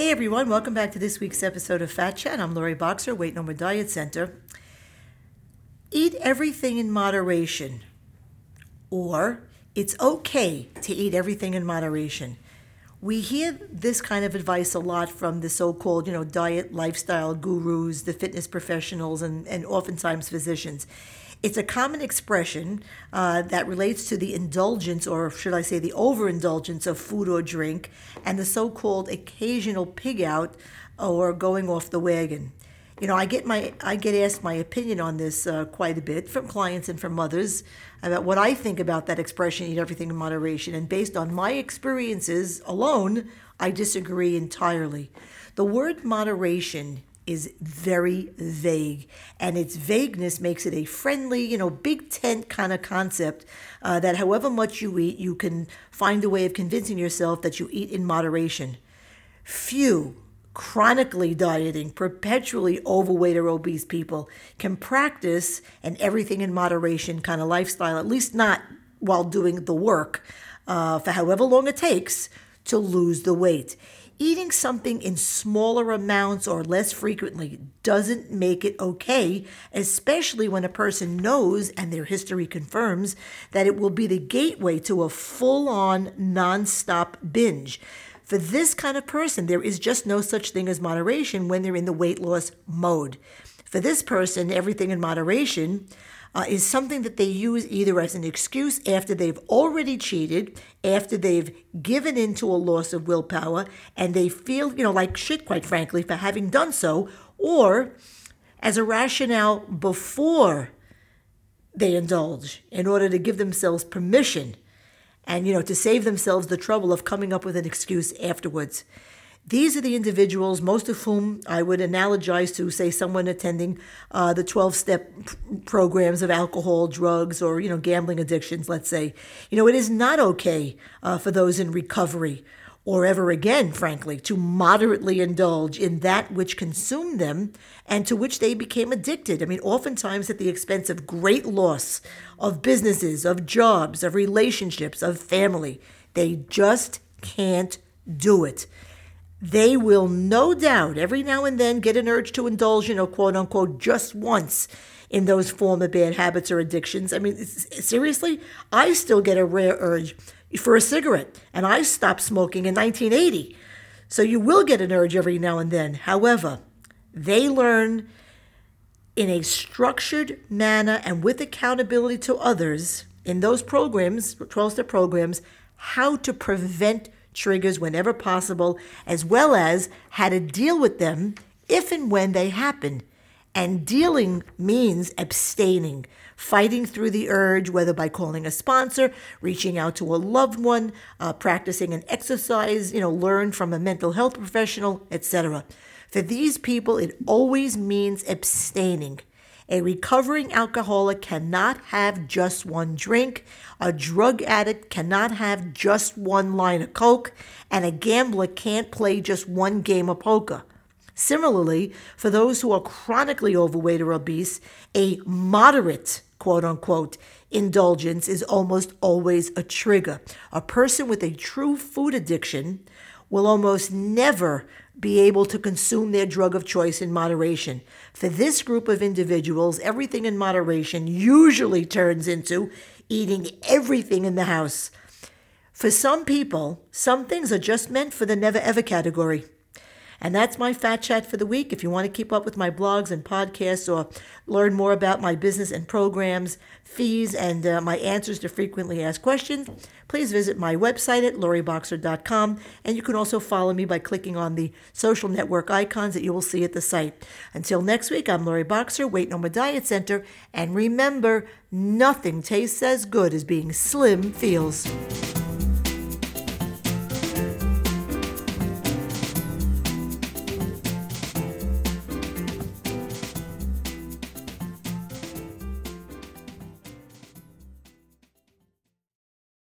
Hey everyone, welcome back to this week's episode of Fat Chat. I'm Lori Boxer, Weight No More Diet Center. Eat everything in moderation, or it's okay to eat everything in moderation. We hear this kind of advice a lot from the so-called, you know, diet lifestyle gurus, the fitness professionals, and, and oftentimes physicians. It's a common expression uh, that relates to the indulgence, or should I say, the overindulgence of food or drink, and the so called occasional pig out or going off the wagon. You know, I get my I get asked my opinion on this uh, quite a bit from clients and from others about what I think about that expression "eat everything in moderation." And based on my experiences alone, I disagree entirely. The word moderation is very vague, and its vagueness makes it a friendly, you know, big tent kind of concept uh, that however much you eat, you can find a way of convincing yourself that you eat in moderation. Few chronically dieting, perpetually overweight or obese people can practice an everything in moderation kind of lifestyle, at least not while doing the work uh, for however long it takes to lose the weight. Eating something in smaller amounts or less frequently doesn't make it okay, especially when a person knows and their history confirms that it will be the gateway to a full on, non stop binge. For this kind of person, there is just no such thing as moderation when they're in the weight loss mode. For this person, everything in moderation uh, is something that they use either as an excuse after they've already cheated, after they've given in to a loss of willpower, and they feel, you know, like shit, quite frankly, for having done so, or as a rationale before they indulge in order to give themselves permission and, you know, to save themselves the trouble of coming up with an excuse afterwards. These are the individuals, most of whom I would analogize to, say, someone attending uh, the 12 step programs of alcohol, drugs, or, you know, gambling addictions, let's say. You know, it is not okay uh, for those in recovery or ever again, frankly, to moderately indulge in that which consumed them and to which they became addicted. I mean, oftentimes at the expense of great loss of businesses, of jobs, of relationships, of family. They just can't do it they will no doubt every now and then get an urge to indulge, you know, quote unquote, just once in those former bad habits or addictions. I mean, seriously, I still get a rare urge for a cigarette, and I stopped smoking in 1980. So you will get an urge every now and then. However, they learn in a structured manner and with accountability to others in those programs, 12 step programs, how to prevent triggers whenever possible, as well as how to deal with them if and when they happen. And dealing means abstaining, fighting through the urge, whether by calling a sponsor, reaching out to a loved one, uh, practicing an exercise, you know, learn from a mental health professional, etc. For these people, it always means abstaining. A recovering alcoholic cannot have just one drink. A drug addict cannot have just one line of coke. And a gambler can't play just one game of poker. Similarly, for those who are chronically overweight or obese, a moderate, quote unquote, indulgence is almost always a trigger. A person with a true food addiction will almost never be able to consume their drug of choice in moderation. For this group of individuals, everything in moderation usually turns into eating everything in the house. For some people, some things are just meant for the never ever category. And that's my fat chat for the week. If you want to keep up with my blogs and podcasts or learn more about my business and programs, fees, and uh, my answers to frequently asked questions, please visit my website at loriboxer.com. And you can also follow me by clicking on the social network icons that you will see at the site. Until next week, I'm Lori Boxer, Weight No More Diet Center. And remember, nothing tastes as good as being slim feels.